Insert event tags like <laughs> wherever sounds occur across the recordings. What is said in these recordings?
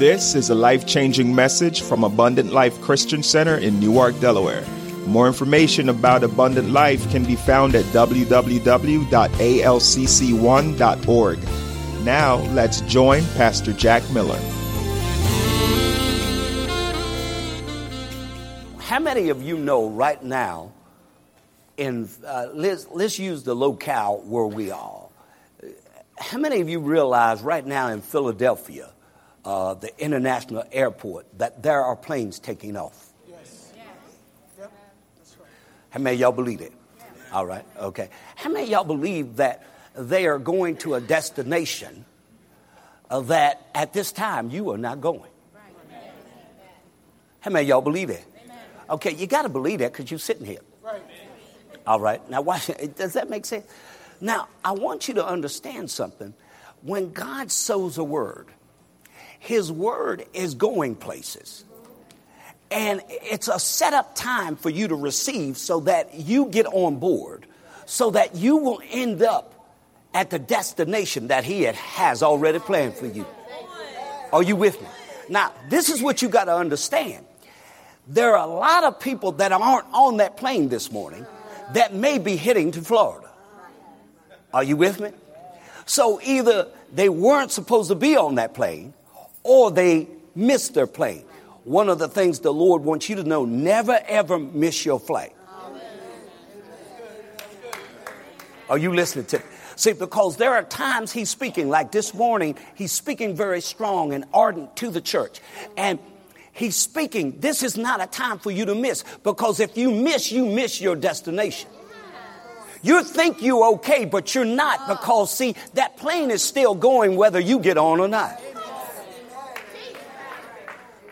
This is a life changing message from Abundant Life Christian Center in Newark, Delaware. More information about Abundant Life can be found at www.alcc1.org. Now, let's join Pastor Jack Miller. How many of you know right now, in, uh, let's, let's use the locale where we are. How many of you realize right now in Philadelphia, uh, the international airport, that there are planes taking off? Yes. Yep. Right. How many of y'all believe it? All right, okay. How many of y'all believe that they are going to a destination uh, that at this time you are not going? How many of y'all believe it? Okay, you got to believe that because you're sitting here. All right, now why, <laughs> does that make sense? Now, I want you to understand something. When God sows a word, his word is going places. And it's a set up time for you to receive so that you get on board, so that you will end up at the destination that he has already planned for you. Are you with me? Now, this is what you got to understand. There are a lot of people that aren't on that plane this morning that may be heading to Florida. Are you with me? So either they weren't supposed to be on that plane or they miss their plane. One of the things the Lord wants you to know never ever miss your flight. Are you listening to me? See, because there are times he's speaking, like this morning, he's speaking very strong and ardent to the church. And he's speaking, this is not a time for you to miss, because if you miss, you miss your destination. You think you're okay, but you're not because, see, that plane is still going whether you get on or not.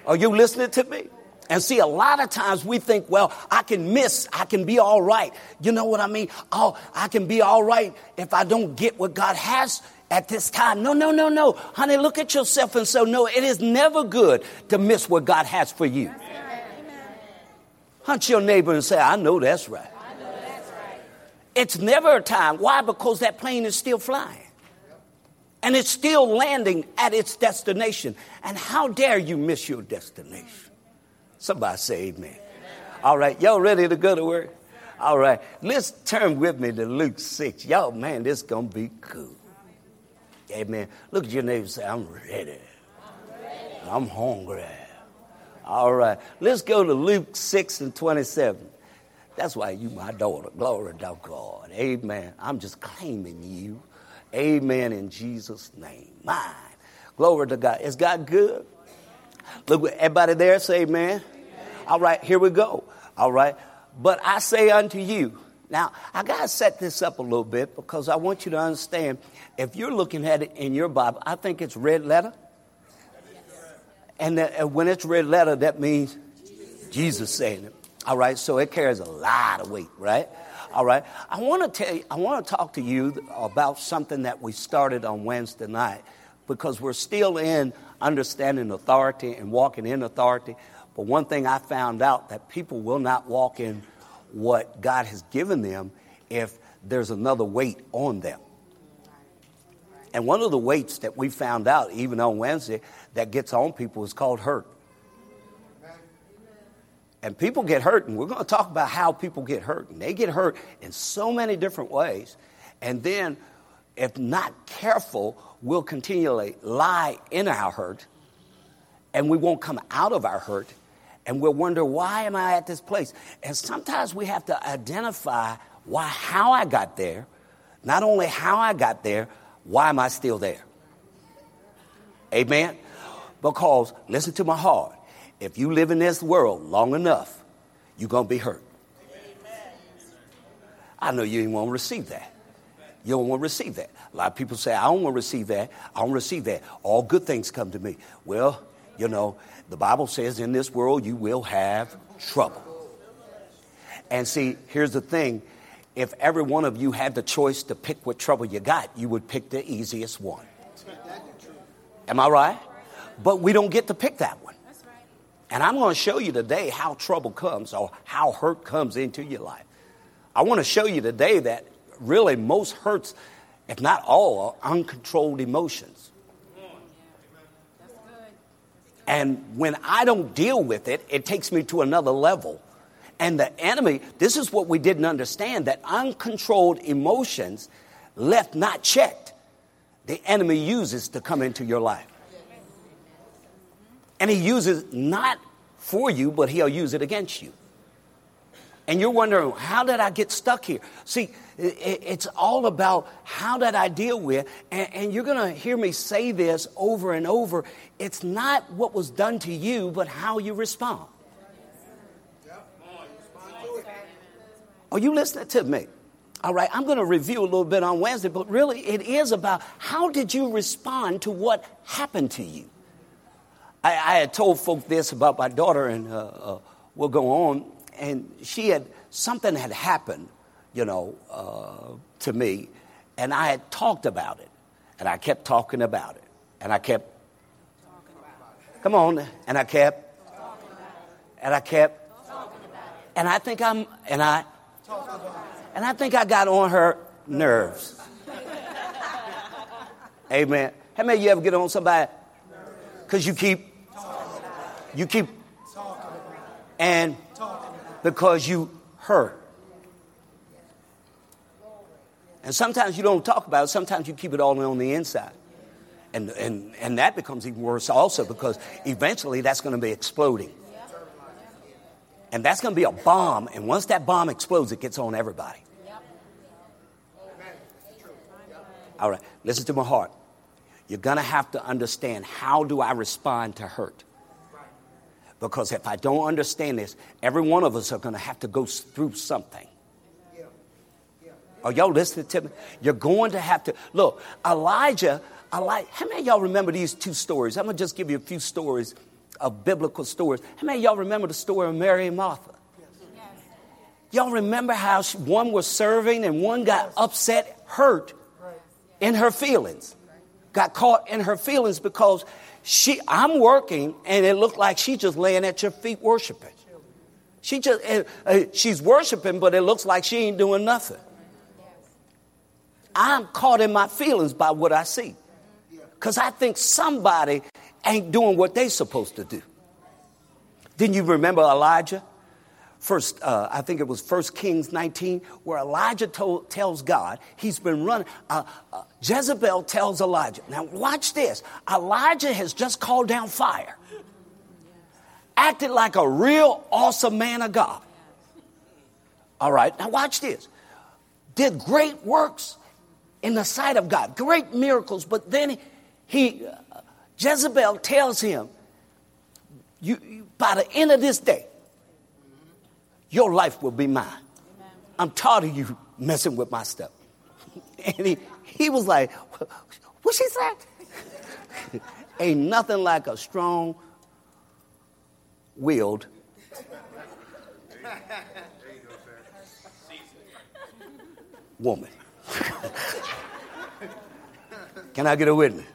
Are you listening to me? And see, a lot of times we think, well, I can miss, I can be all right. You know what I mean? Oh, I can be all right if I don't get what God has at this time. No, no, no, no. Honey, look at yourself and say, no, it is never good to miss what God has for you. Hunt your neighbor and say, I know that's right. It's never a time. Why? Because that plane is still flying. And it's still landing at its destination. And how dare you miss your destination? Somebody say amen. All right, y'all ready to go to work? All right, let's turn with me to Luke 6. Y'all, man, this to be cool. Amen. Look at your neighbor say, I'm ready. I'm, ready. I'm hungry. All right, let's go to Luke 6 and 27. That's why you my daughter. Glory to God. Amen. I'm just claiming you. Amen in Jesus' name. Mine. Glory to God. Is God good? Look, everybody there say amen. amen. All right, here we go. All right. But I say unto you, now I got to set this up a little bit because I want you to understand if you're looking at it in your Bible, I think it's red letter. And that, when it's red letter, that means Jesus saying it. All right, so it carries a lot of weight, right? All right, I want to tell you, I want to talk to you about something that we started on Wednesday night because we're still in understanding authority and walking in authority. But one thing I found out that people will not walk in what God has given them if there's another weight on them. And one of the weights that we found out, even on Wednesday, that gets on people is called hurt. And people get hurt, and we're going to talk about how people get hurt. And they get hurt in so many different ways. And then, if not careful, we'll continually lie in our hurt, and we won't come out of our hurt, and we'll wonder, why am I at this place? And sometimes we have to identify why, how I got there, not only how I got there, why am I still there? Amen? Because, listen to my heart if you live in this world long enough, you're going to be hurt. I know you ain't want to receive that. You don't want to receive that. A lot of people say, I don't want to receive that. I don't receive that. All good things come to me. Well, you know, the Bible says in this world you will have trouble. And see, here's the thing if every one of you had the choice to pick what trouble you got, you would pick the easiest one. Am I right? But we don't get to pick that one. And I'm going to show you today how trouble comes or how hurt comes into your life. I want to show you today that really most hurts, if not all, are uncontrolled emotions. And when I don't deal with it, it takes me to another level. And the enemy, this is what we didn't understand that uncontrolled emotions left not checked, the enemy uses to come into your life. And he uses not for you, but he'll use it against you. And you're wondering, how did I get stuck here? See, it's all about how did I deal with, and you're going to hear me say this over and over. It's not what was done to you, but how you respond. Are you listening to me? All right, I'm going to review a little bit on Wednesday, but really it is about how did you respond to what happened to you? I, I had told folk this about my daughter, and uh, uh, we'll go on. And she had, something had happened, you know, uh, to me, and I had talked about it. And I kept talking about it. And I kept, come on, and I kept, and I kept, and I think I'm, and I, and I think I got on her nerves. Amen. How many of you ever get on somebody? Because you keep, you keep, and because you hurt. And sometimes you don't talk about it, sometimes you keep it all on the inside. And, and, and that becomes even worse also because eventually that's going to be exploding. And that's going to be a bomb. And once that bomb explodes, it gets on everybody. All right, listen to my heart. You're going to have to understand how do I respond to hurt? Because if I don't understand this, every one of us are going to have to go through something. Are y'all listening to me? You're going to have to look. Elijah, Elijah. How many of y'all remember these two stories? I'm gonna just give you a few stories of biblical stories. How many of y'all remember the story of Mary and Martha? Y'all remember how she, one was serving and one got upset, hurt in her feelings. Got caught in her feelings because she I'm working and it looked like she's just laying at your feet worshiping. She just uh, she's worshiping, but it looks like she ain't doing nothing. I'm caught in my feelings by what I see. Because I think somebody ain't doing what they supposed to do. Didn't you remember Elijah? First, uh, I think it was First Kings 19, where Elijah told, tells God he's been running. Uh, uh, Jezebel tells Elijah. Now, watch this. Elijah has just called down fire, acted like a real awesome man of God. All right, now watch this. Did great works in the sight of God, great miracles, but then he, Jezebel tells him, you, you, by the end of this day, your life will be mine. I'm tired of you messing with my stuff. <laughs> And he, he was like, what she said? <laughs> Ain't nothing like a strong willed woman. <laughs> Can I get a witness?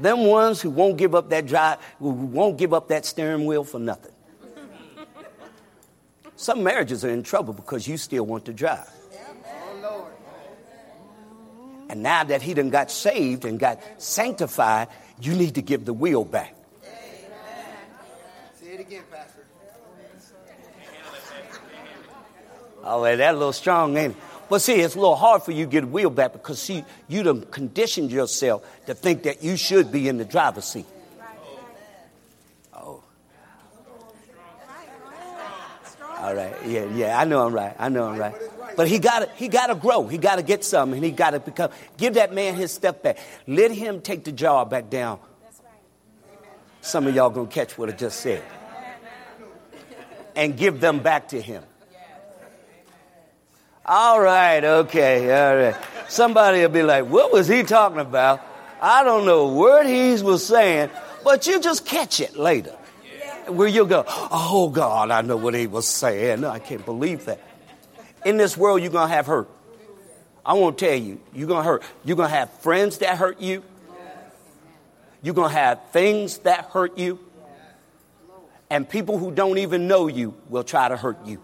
Them ones who won't give up that drive, who won't give up that steering wheel for nothing. Some marriages are in trouble because you still want to drive. And now that he done got saved and got sanctified, you need to give the wheel back. Say it again, Pastor. Oh, well, that a little strong, ain't it? But see, it's a little hard for you to get a wheel back because see, you done conditioned yourself to think that you should be in the driver's seat. All right. Yeah, yeah, I know I'm right. I know I'm right. But he got he got to grow. He got to get something, and he got to become. Give that man his step back. Let him take the jar back down. Some of y'all gonna catch what I just said, and give them back to him. All right, okay, all right. Somebody will be like, what was he talking about? I don't know what he was saying, but you just catch it later. Where you'll go, oh God, I know what he was saying. I can't believe that. In this world, you're going to have hurt. I want to tell you, you're going to hurt. You're going to have friends that hurt you. You're going to have things that hurt you. And people who don't even know you will try to hurt you.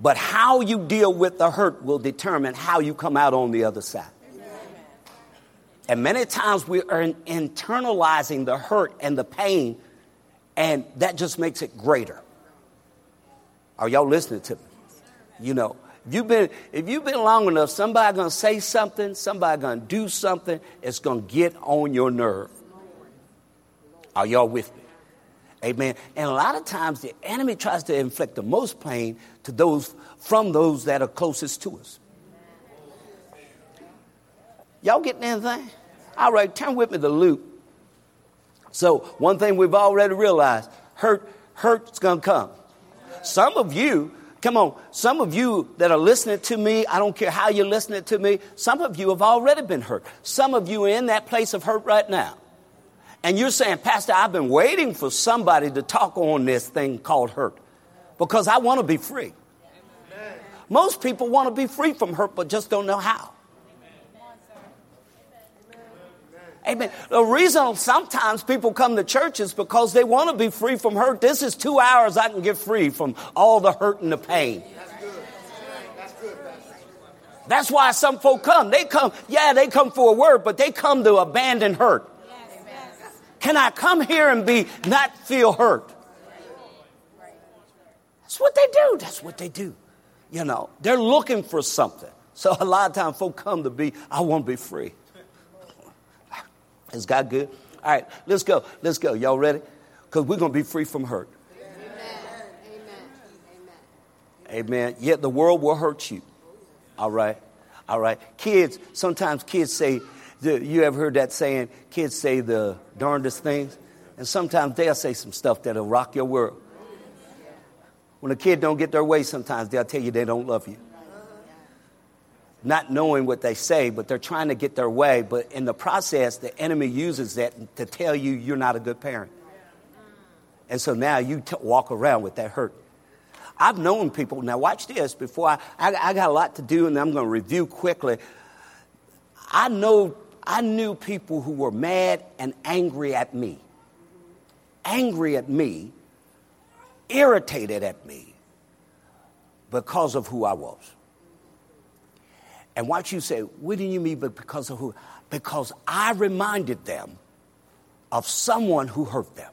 But how you deal with the hurt will determine how you come out on the other side. And many times we are internalizing the hurt and the pain, and that just makes it greater. Are y'all listening to me? You know, if you've been, if you've been long enough, somebody gonna say something, somebody gonna do something, it's gonna get on your nerve. Are y'all with me? Amen. And a lot of times the enemy tries to inflict the most pain to those from those that are closest to us. Y'all getting anything? All right, turn with me to Luke. So one thing we've already realized, hurt, hurt's gonna come. Some of you, come on, some of you that are listening to me, I don't care how you're listening to me, some of you have already been hurt. Some of you are in that place of hurt right now. And you're saying, Pastor, I've been waiting for somebody to talk on this thing called hurt because I want to be free. Most people want to be free from hurt, but just don't know how. Amen. The reason sometimes people come to church is because they want to be free from hurt. This is two hours I can get free from all the hurt and the pain. That's good. That's good. That's why some folk come. They come, yeah, they come for a word, but they come to abandon hurt. Can I come here and be not feel hurt? That's what they do. That's what they do. You know, they're looking for something. So a lot of times folk come to be, I want to be free. Is God good? All right, let's go. Let's go. Y'all ready? Because we're going to be free from hurt. Amen. Amen. Amen. Yet the world will hurt you. All right. All right. Kids, sometimes kids say, you ever heard that saying? Kids say the darndest things. And sometimes they'll say some stuff that'll rock your world. When a kid don't get their way, sometimes they'll tell you they don't love you. Not knowing what they say, but they're trying to get their way. But in the process, the enemy uses that to tell you you're not a good parent. And so now you t- walk around with that hurt. I've known people, now watch this, before I, I, I got a lot to do and I'm going to review quickly. I know I knew people who were mad and angry at me, angry at me, irritated at me because of who I was. And what you say, what do you mean but because of who? Because I reminded them of someone who hurt them.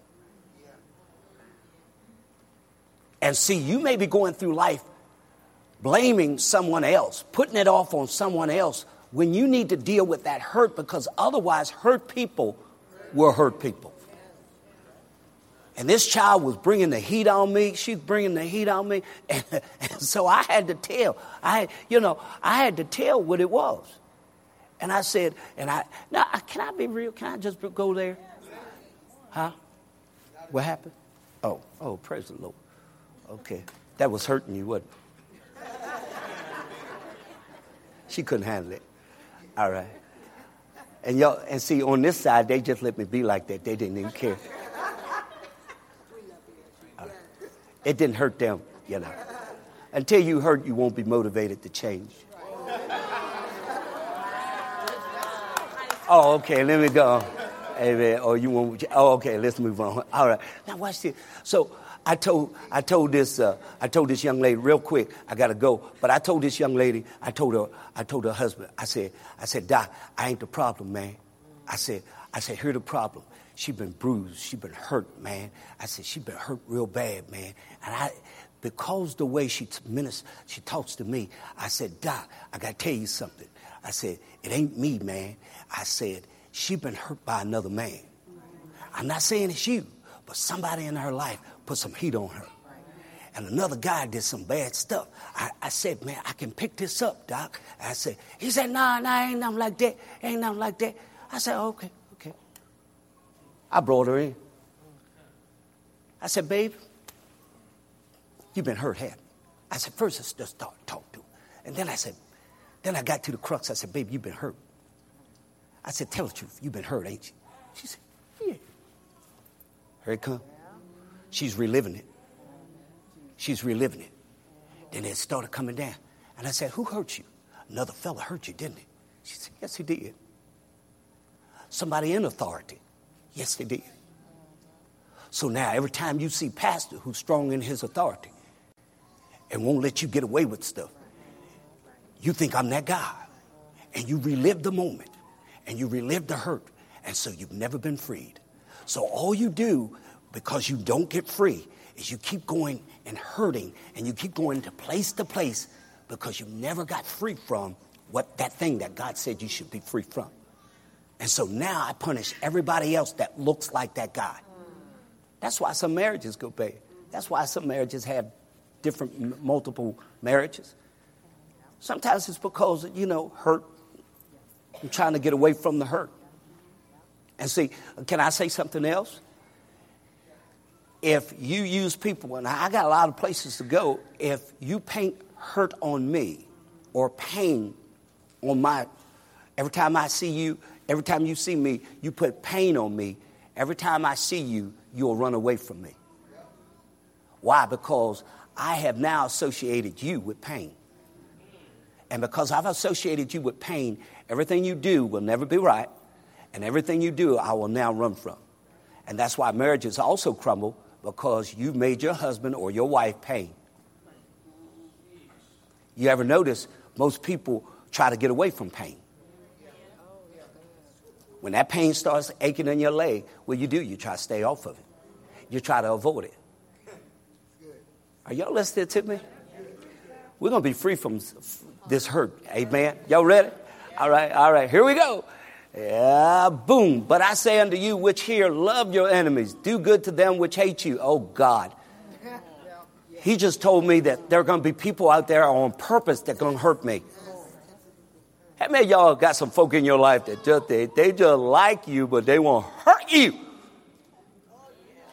And see, you may be going through life blaming someone else, putting it off on someone else when you need to deal with that hurt because otherwise, hurt people will hurt people. And this child was bringing the heat on me. She's bringing the heat on me. <laughs> And, and, so I had to tell. I, you know, I had to tell what it was. And I said, and I, now, can I be real? Can I just go there? Huh? What happened? Oh, oh, praise the Lord. Okay. That was hurting you, wasn't it? <laughs> She couldn't handle it. All right. And y'all, and see, on this side, they just let me be like that. They didn't even care. Right. It didn't hurt them, you know. Until you hurt, you won't be motivated to change. Oh, okay, let me go. Amen. Oh, you want? Oh, okay. Let's move on. All right. Now watch this. So I told, I told this, uh, I told this young lady real quick. I gotta go, but I told this young lady, I told her, I told her husband, I said, I said, Doc, I ain't the problem, man. I said, I said, here's the problem. She been bruised, she been hurt, man. I said, she been hurt real bad, man. And I, because the way she ministers, she talks to me, I said, Doc, I gotta tell you something. I said, it ain't me, man. I said, she been hurt by another man. I'm not saying it's you, but somebody in her life put some heat on her. And another guy did some bad stuff. I, I, said, man, I can pick this up, doc. I said, he said, nah, nah, ain't nothing like that. Ain't nothing like that. I said, okay, okay. I brought her in. I said, babe, you've been hurt, have I said, first let's just talk, talk to her. And then I said, then I got to the crux. I said, babe, you've been hurt. I said, tell the truth. You've been hurt, ain't you? She said, yeah. Here it come. She's reliving it. She's reliving it. Then it started coming down. And I said, Who hurt you? Another fella hurt you, didn't he? She said, Yes, he did. Somebody in authority. Yes, they did. So now, every time you see pastor who's strong in his authority and won't let you get away with stuff, you think I'm that guy. And you relive the moment and you relive the hurt. And so you've never been freed. So all you do, because you don't get free, is you keep going and hurting and you keep going to place to place because you never got free from what that thing that God said you should be free from. And so now I punish everybody else that looks like that guy. That's why some marriages go bad. That's why some marriages have different, multiple marriages. Sometimes it's because, you know, hurt. I'm trying to get away from the hurt. And see, can I say something else? If you use people, and I got a lot of places to go, if you paint hurt on me or pain on my, every time I see you, every time you see me, you put pain on me. Every time I see you, you'll run away from me. Why? Because I have now associated you with pain. And because I've associated you with pain, everything you do will never be right, and everything you do, I will now run from. And that's why marriages also crumble because you've made your husband or your wife pain. You ever notice most people try to get away from pain? When that pain starts aching in your leg, what you do? You try to stay off of it. You try to avoid it. Are y'all listening to me? We're going to be free from this hurt. Amen. Y'all ready? All right, all right. Here we go. Yeah, boom. But I say unto you which hear, love your enemies, do good to them which hate you. Oh God. He just told me that there are going to be people out there on purpose that are going to hurt me. How many y'all got some folk in your life that just they, they just like you, but they won't hurt you?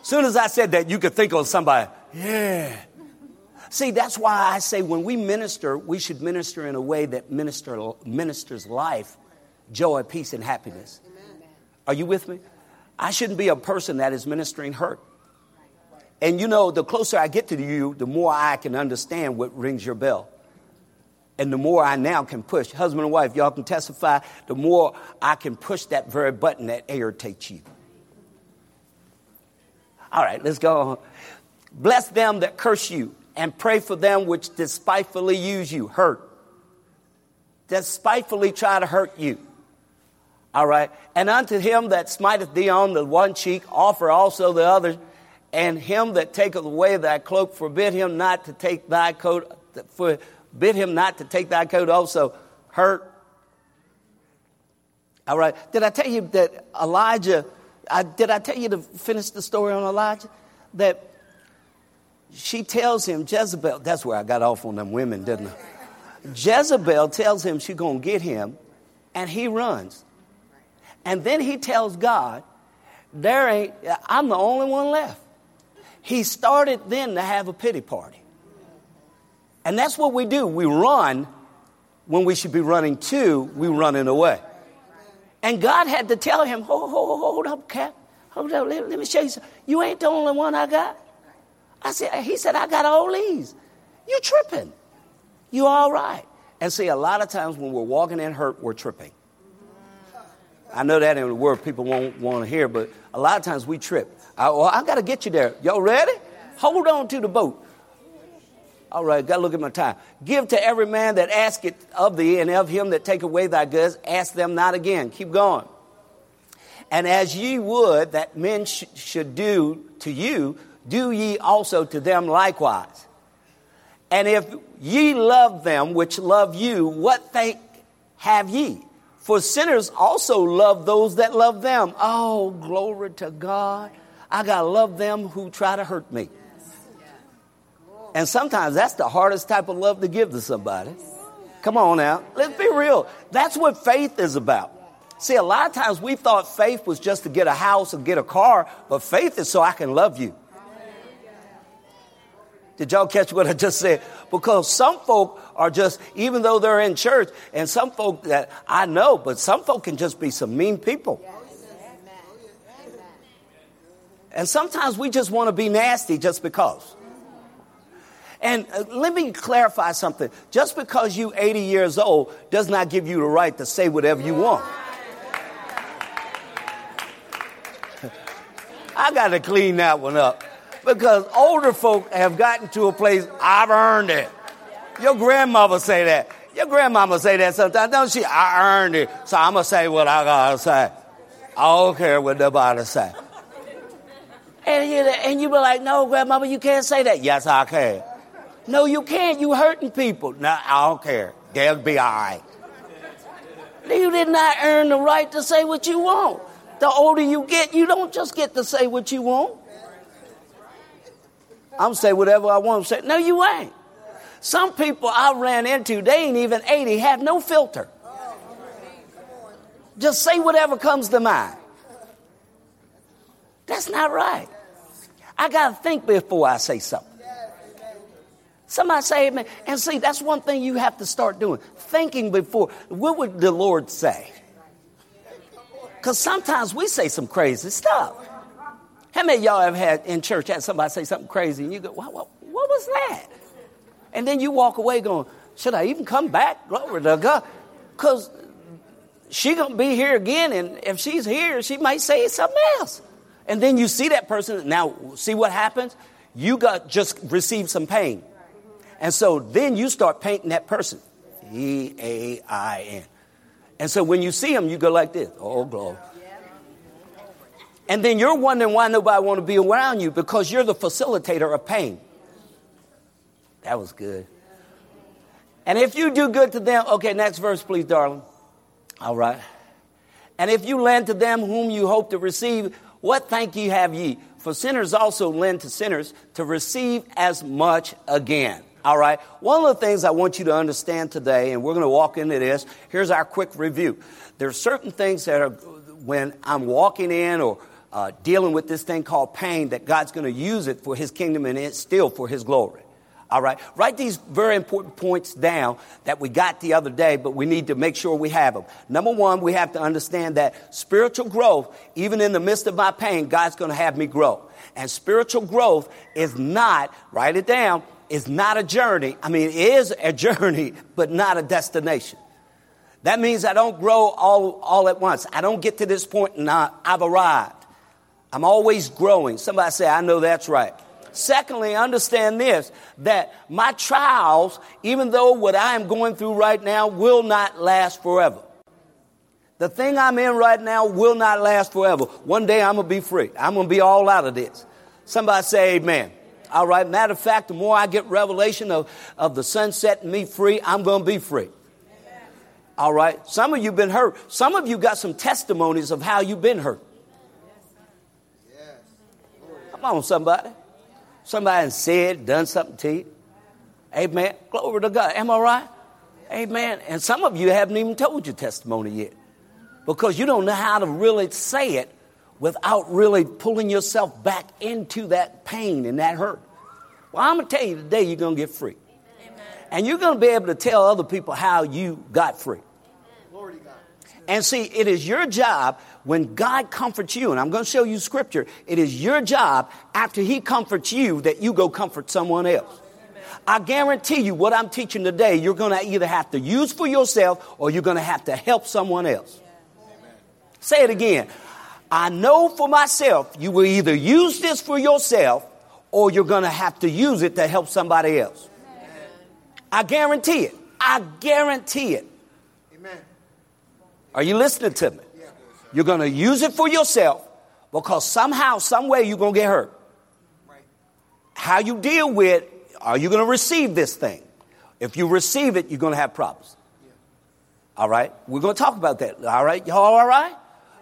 Soon as I said that, you could think of somebody. Yeah. See, that's why I say when we minister, we should minister in a way that minister, ministers life, joy, peace, and happiness. Are you with me? I shouldn't be a person that is ministering hurt. And you know, the closer I get to you, the more I can understand what rings your bell. And the more I now can push, husband and wife, y'all can testify, the more I can push that very button that irritates you. All right, let's go on. Bless them that curse you and pray for them which despitefully use you, hurt. Despitefully try to hurt you. All right. And unto him that smiteth thee on the one cheek, offer also the other. And him that taketh away thy cloak, forbid him not to take thy coat, forbid him not to take thy coat also. Hurt. All right. Did I tell you that Elijah, I, did I tell you to finish the story on Elijah? That she tells him, Jezebel, that's where I got off on them women, didn't I? Jezebel tells him she's going to get him, and he runs. And then he tells God, there ain't, I'm the only one left. He started then to have a pity party. And that's what we do. We run when we should be running to, we running away. And God had to tell him, hold, hold, hold up, Cap. Hold up, let, let me show you something. You ain't the only one I got. I said, he said, I got all these. You tripping. You all right. And see, a lot of times when we're walking in hurt, we're tripping. I know that in the word people won't want to hear, but a lot of times we trip. I, well, I got to get you there. Y'all ready? Hold on to the boat. All right, got to look at my time. Give to every man that asketh of thee, and of him that take away thy goods, ask them not again. Keep going. And as ye would that men sh- should do to you, do ye also to them likewise. And if ye love them which love you, what thank have ye? For sinners also love those that love them. Oh, glory to God. I got to love them who try to hurt me. And sometimes that's the hardest type of love to give to somebody. Come on now. Let's be real. That's what faith is about. See, a lot of times we thought faith was just to get a house or get a car, but faith is so I can love you. Did y'all catch what I just said? Because some folk are just, even though they're in church, and some folk that I know, but some folk can just be some mean people. And sometimes we just want to be nasty just because. And uh, let me clarify something. Just because you 80 years old does not give you the right to say whatever you want. <laughs> I got to clean that one up because older folk have gotten to a place, I've earned it. Your grandmother say that. Your grandmama say that sometimes, don't she? I earned it, so I'm gonna say what I gotta say. I don't care what nobody say. And you, and you be like, no, grandmama, you can't say that. Yes, I can. No, you can't. You hurting people. No, I don't care. They'll be all right. You did not earn the right to say what you want. The older you get, you don't just get to say what you want. I'm say whatever I want to say. No, you ain't. Some people I ran into, they ain't even 80, have no filter. Just say whatever comes to mind. That's not right. I got to think before I say something. Somebody say amen. And see, that's one thing you have to start doing. Thinking before. What would the Lord say? Because sometimes we say some crazy stuff. How many y'all have had in church had somebody say something crazy and you go, what, what, what was that? And then you walk away going, should I even come back? Glory to God. Because she going to be here again, and if she's here, she might say something else. And then you see that person. Now, see what happens? You got just received some pain. And so then you start painting that person. E A I N. And so when you see them, you go like this. Oh, glory. And then you're wondering why nobody want to be around you because you're the facilitator of pain. That was good. And if you do good to them, okay, next verse, please, darling. All right. And if you lend to them whom you hope to receive, what thank ye have ye? For sinners also lend to sinners to receive as much again. All right. One of the things I want you to understand today, and we're going to walk into this, here's our quick review. There are certain things that are, when I'm walking in or uh, dealing with this thing called pain, that God's going to use it for His kingdom and it's still for His glory. All right. Write these very important points down that we got the other day, but we need to make sure we have them. Number one, we have to understand that spiritual growth, even in the midst of my pain, God's going to have me grow. And spiritual growth is not, write it down, is not a journey. I mean, it is a journey, but not a destination. That means I don't grow all, all at once. I don't get to this point and I, I've arrived. I'm always growing. Somebody say, I know that's right. Secondly, understand this that my trials, even though what I am going through right now, will not last forever. The thing I'm in right now will not last forever. One day I'm going to be free. I'm going to be all out of this. Somebody say amen. All right. Matter of fact, the more I get revelation of, of the Son setting me free, I'm going to be free. All right. Some of you been hurt. Some of you got some testimonies of how you've been hurt. Come on, somebody. Somebody said, done something to you. Amen. Glory to God. Am I right? Amen. And some of you haven't even told your testimony yet because you don't know how to really say it without really pulling yourself back into that pain and that hurt. Well, I'm going to tell you today you're going to get free. Amen. And you're going to be able to tell other people how you got free. And see, it is your job when God comforts you, and I'm going to show you scripture, it is your job after He comforts you that you go comfort someone else. I guarantee you what I'm teaching today, you're going to either have to use for yourself or you're going to have to help someone else. Say it again. I know for myself, you will either use this for yourself or you're going to have to use it to help somebody else. I guarantee it. I guarantee it. Amen. Are you listening to me? You're going to use it for yourself because somehow, some way, you're going to get hurt. How you deal with, are you going to receive this thing? If you receive it, you're going to have problems. All right? We're going to talk about that. All right? Y'all all right?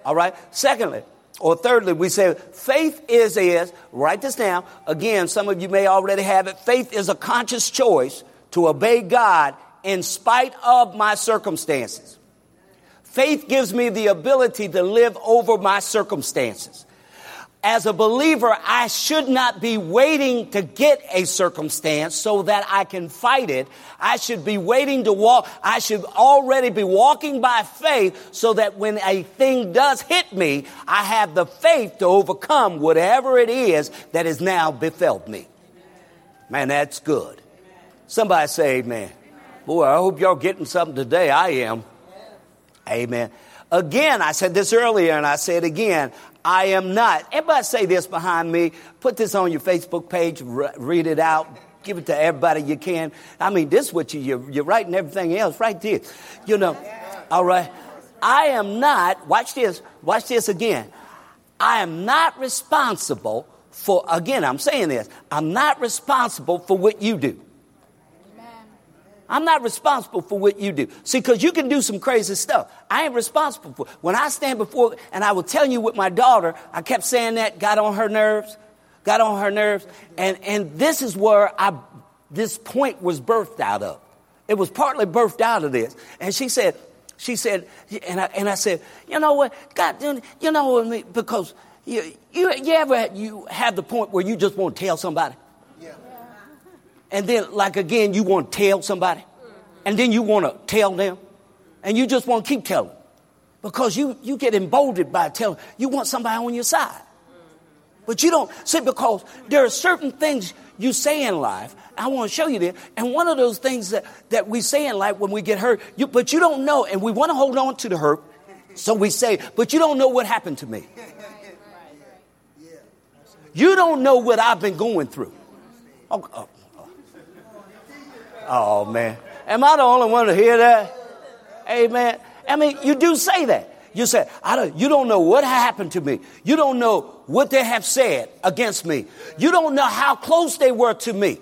All right. Secondly, or thirdly, we say faith is is, write this down. Again, some of you may already have it. Faith is a conscious choice to obey God in spite of my circumstances. Faith gives me the ability to live over my circumstances as a believer, I should not be waiting to get a circumstance so that I can fight it. I should be waiting to walk. I should already be walking by faith so that when a thing does hit me, I have the faith to overcome whatever it is that has now befell me. Man, that's good. Somebody say amen. Boy, I hope y'all getting something today. I am. Amen. Again, I said this earlier and I say it again. I am not. Everybody say this behind me. Put this on your Facebook page, read it out. give it to everybody you can. I mean, this what you, you're, you're writing everything else right there. You know, all right. I am not, watch this, watch this again. I am not responsible for, again, I'm saying this, I'm not responsible for what you do. I'm not responsible for what you do. See, because you can do some crazy stuff. I ain't responsible for When I stand before, and I will tell you with my daughter, I kept saying that, got on her nerves, got on her nerves. And, and this is where I, this point was birthed out of. It was partly birthed out of this. And she said, she said, and I, and I said, you know what, God, you know, because you, you, you ever you have the point where you just want to tell somebody? And then, like again, you want to tell somebody. And then you want to tell them. And you just want to keep telling. Because you, you get emboldened by telling. You want somebody on your side. But you don't see because there are certain things you say in life. I want to show you this. And one of those things that, that we say in life when we get hurt, you, but you don't know, and we want to hold on to the hurt. So we say, but you don't know what happened to me. You don't know what I've been going through. Oh, oh, Oh, man. Am I the only one to hear that? Amen. I mean, you do say that. You say, I don't, you don't know what happened to me. You don't know what they have said against me. You don't know how close they were to me.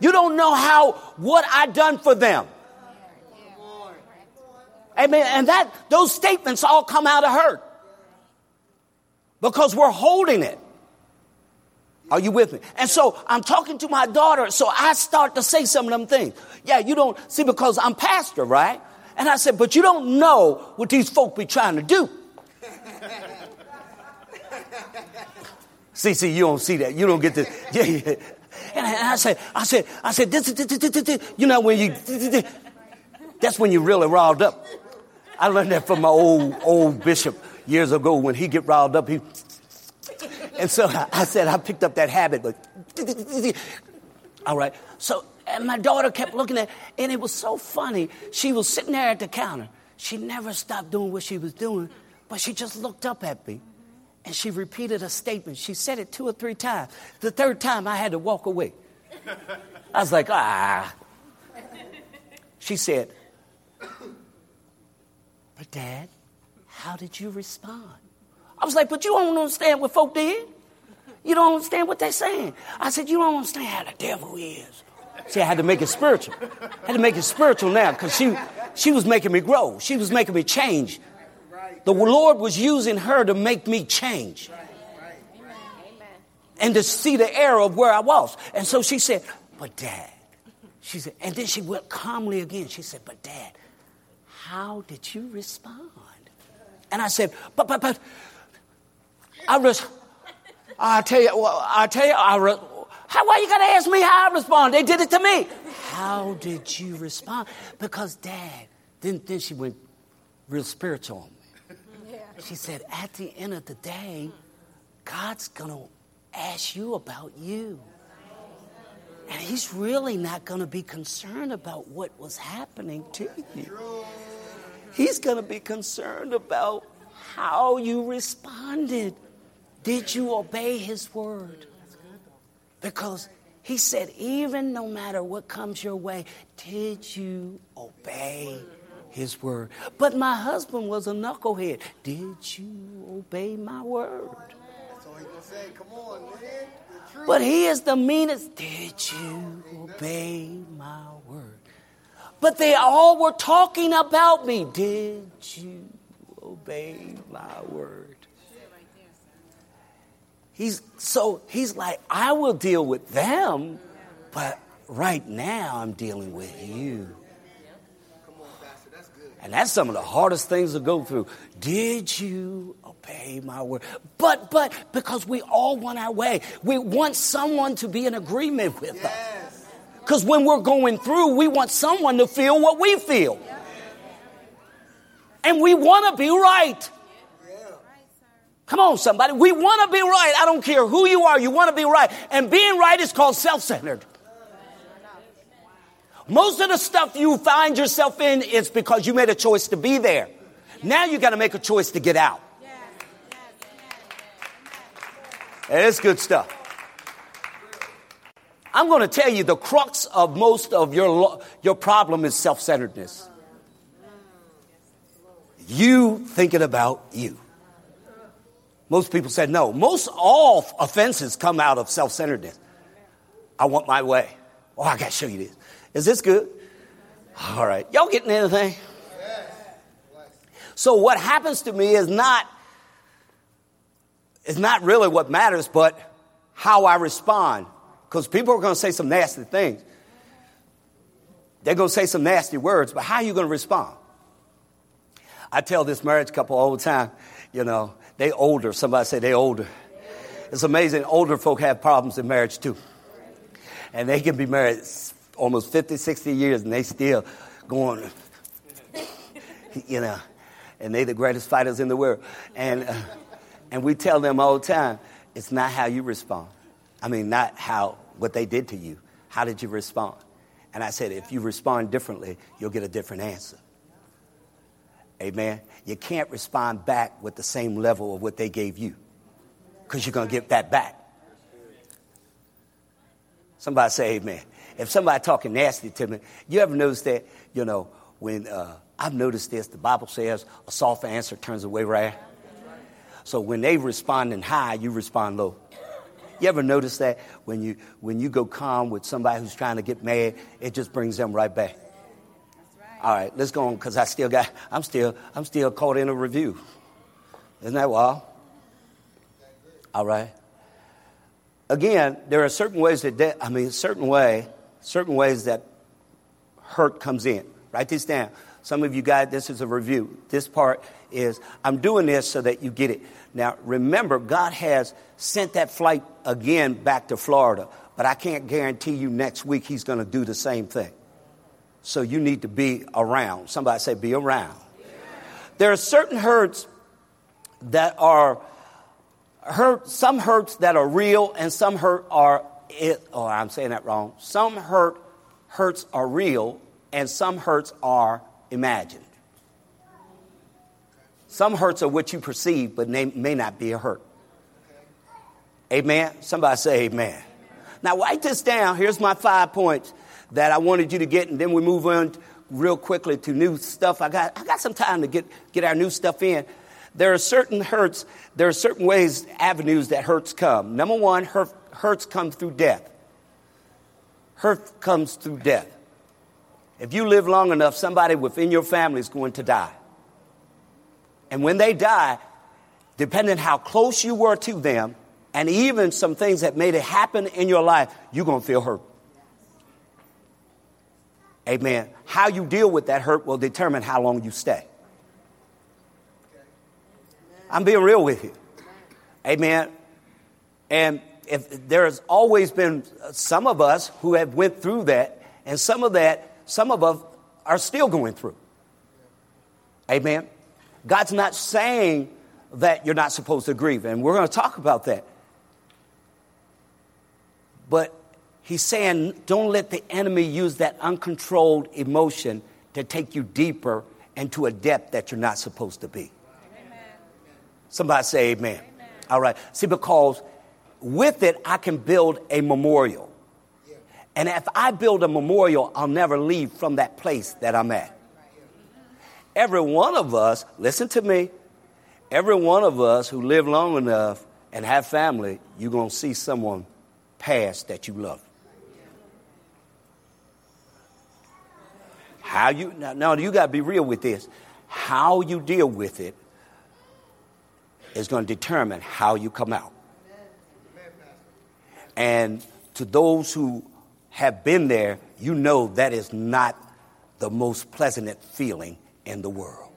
You don't know how, what I done for them. Amen. And that, those statements all come out of hurt. Because we're holding it. Are you with me? And so I'm talking to my daughter, so I start to say some of them things. Yeah, you don't see because I'm pastor, right? And I said, but you don't know what these folk be trying to do. see, see, you don't see that. You don't get this. <laughs> Yeah, yeah. And I said, I said, I said, this, this, this, this, this. you know, when you, that's when you really riled up. I learned that from my old, old bishop years ago. When he get riled up, he and so I said, I picked up that habit, but all right. So and my daughter kept looking at, and it was so funny. She was sitting there at the counter. She never stopped doing what she was doing, but she just looked up at me and she repeated a statement. She said it two or three times. The third time, I had to walk away. I was like, ah. She said, But, Dad, how did you respond? I was like, but you don't understand what folk did. You don't understand what they're saying. I said, you don't understand how the devil is. See, I had to make it spiritual. I had to make it spiritual now because she, she was making me grow. She was making me change. The Lord was using her to make me change and to see the error of where I was. And so she said, but dad, she said, and then she went calmly again. She said, but dad, how did you respond? And I said, but, but, but, I res- I tell you, I tell you, I re- how, why you got to ask me how I respond? They did it to me. How did you respond? Because dad, then, then she went real spiritual on me. Yeah. She said, at the end of the day, God's going to ask you about you. And he's really not going to be concerned about what was happening to you. He's going to be concerned about how you responded. Did you obey his word? Because he said, even no matter what comes your way, did you obey his word? But my husband was a knucklehead. Did you obey my word? That's all he gonna say. Come on, man. But he is the meanest. Did you obey my word? But they all were talking about me. Did you obey my word? He's so he's like, I will deal with them, but right now I'm dealing with you. And that's some of the hardest things to go through. Did you obey my word? But, but, because we all want our way. We want someone to be in agreement with us. Because when we're going through, we want someone to feel what we feel. And we want to be right. Come on, somebody. We want to be right. I don't care who you are. You want to be right. And being right is called self centered. Most of the stuff you find yourself in is because you made a choice to be there. Now you got to make a choice to get out. And it's good stuff. I'm going to tell you the crux of most of your, your problem is self centeredness. You thinking about you. Most people said no. Most all offenses come out of self centeredness. I want my way. Oh, I got to show you this. Is this good? All right. Y'all getting anything? So what happens to me is not is not really what matters, but how I respond. Because people are going to say some nasty things. They're going to say some nasty words, but how are you going to respond? I tell this marriage couple all the time, you know, they older. Somebody say they older. It's amazing. Older folk have problems in marriage too. And they can be married almost 50, 60 years and they still going, <laughs> you know, and they the greatest fighters in the world. And, uh, and we tell them all the time, it's not how you respond. I mean, not how, what they did to you. How did you respond? And I said, if you respond differently, you'll get a different answer. Amen. You can't respond back with the same level of what they gave you because you're going to get that back. Somebody say amen. If somebody talking nasty to me, you ever notice that, you know, when uh, I've noticed this, the Bible says a soft answer turns away wrath. So when they responding high, you respond low. You ever notice that when you when you go calm with somebody who's trying to get mad, it just brings them right back. All right, let's go on because I still got I'm still I'm still caught in a review. Isn't that wild? All right. Again, there are certain ways that de- I mean certain way certain ways that hurt comes in. Write this down. Some of you guys, this is a review. This part is, I'm doing this so that you get it. Now, remember, God has sent that flight again back to Florida, but I can't guarantee you next week He's going to do the same thing. So you need to be around. Somebody say, be around. There are certain hurts that are hurt, some hurts that are real, and some hurt are, oh, I'm saying that wrong. Some hurt hurts are real, and some hurts are imagined. Some hurts are what you perceive, but may not be a hurt. Amen. Somebody say amen. Now, write this down. Here's my five points that I wanted you to get, and then we move on real quickly to new stuff. I got, I got some time to get, get our new stuff in. There are certain hurts, there are certain ways, avenues that hurts come. Number one, hurt, hurts come through death. Hurt comes through death. If you live long enough, somebody within your family is going to die. And when they die, depending how close you were to them, and even some things that made it happen in your life, you're going to feel hurt. Amen. How you deal with that hurt will determine how long you stay. I'm being real with you. Amen. And if there's always been some of us who have went through that, and some of that some of us are still going through. Amen. God's not saying that you're not supposed to grieve, and we're going to talk about that. But he's saying don't let the enemy use that uncontrolled emotion to take you deeper into a depth that you're not supposed to be. Amen. Somebody say amen. amen. All right. See, because with it, I can build a memorial. And if I build a memorial, I'll never leave from that place that I'm at. Every one of us, listen to me, every one of us who live long enough and have family, you're going to see someone pass that you love. How you now, now you got to be real with this. How you deal with it is going to determine how you come out. And to those who have been there, you know that is not the most pleasant feeling in the world.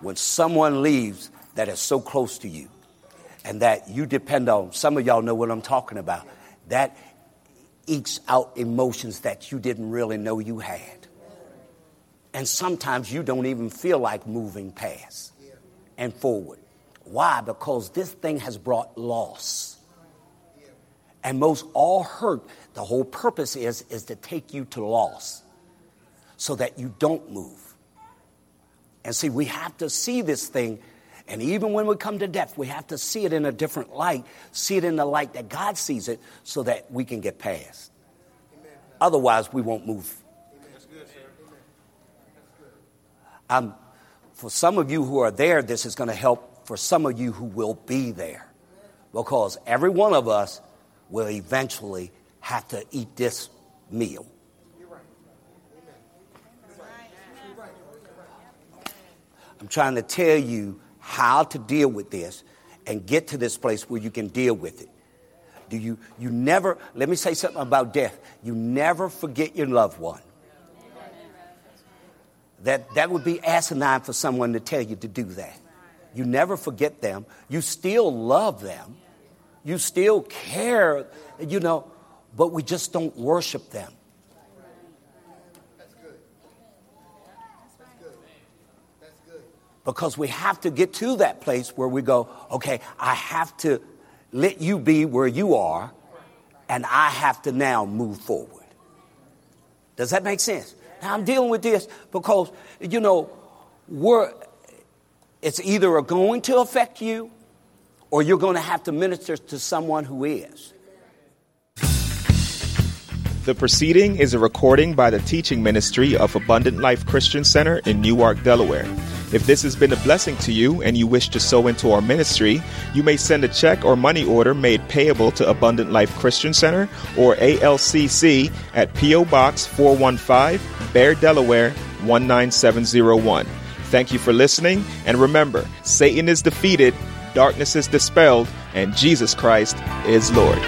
When someone leaves that is so close to you and that you depend on, some of y'all know what I'm talking about, that ekes out emotions that you didn't really know you had. And sometimes you don't even feel like moving past and forward. Why? Because this thing has brought loss and most all hurt, the whole purpose is, is to take you to loss so that you don't move. And see, we have to see this thing And even when we come to death, we have to see it in a different light, see it in the light that God sees it so that we can get past. Otherwise, we won't move. Um, for some of you who are there, this is going to help for some of you who will be there. Because every one of us will eventually have to eat this meal. I'm trying to tell you how to deal with this and get to this place where you can deal with it. Do you, you never, let me say something about death. You never forget your loved one. That, that would be asinine for someone to tell you to do that. You never forget them. You still love them. You still care, you know, but we just don't worship them. Because we have to get to that place where we go, okay, I have to let you be where you are, and I have to now move forward. Does that make sense? Now I'm dealing with this because, you know, we're, it's either going to affect you or you're going to have to minister to someone who is. The proceeding is a recording by the teaching ministry of Abundant Life Christian Center in Newark, Delaware. If this has been a blessing to you and you wish to sow into our ministry, you may send a check or money order made payable to Abundant Life Christian Center or ALCC at P.O. Box 415, Bear, Delaware 19701. Thank you for listening, and remember Satan is defeated, darkness is dispelled, and Jesus Christ is Lord.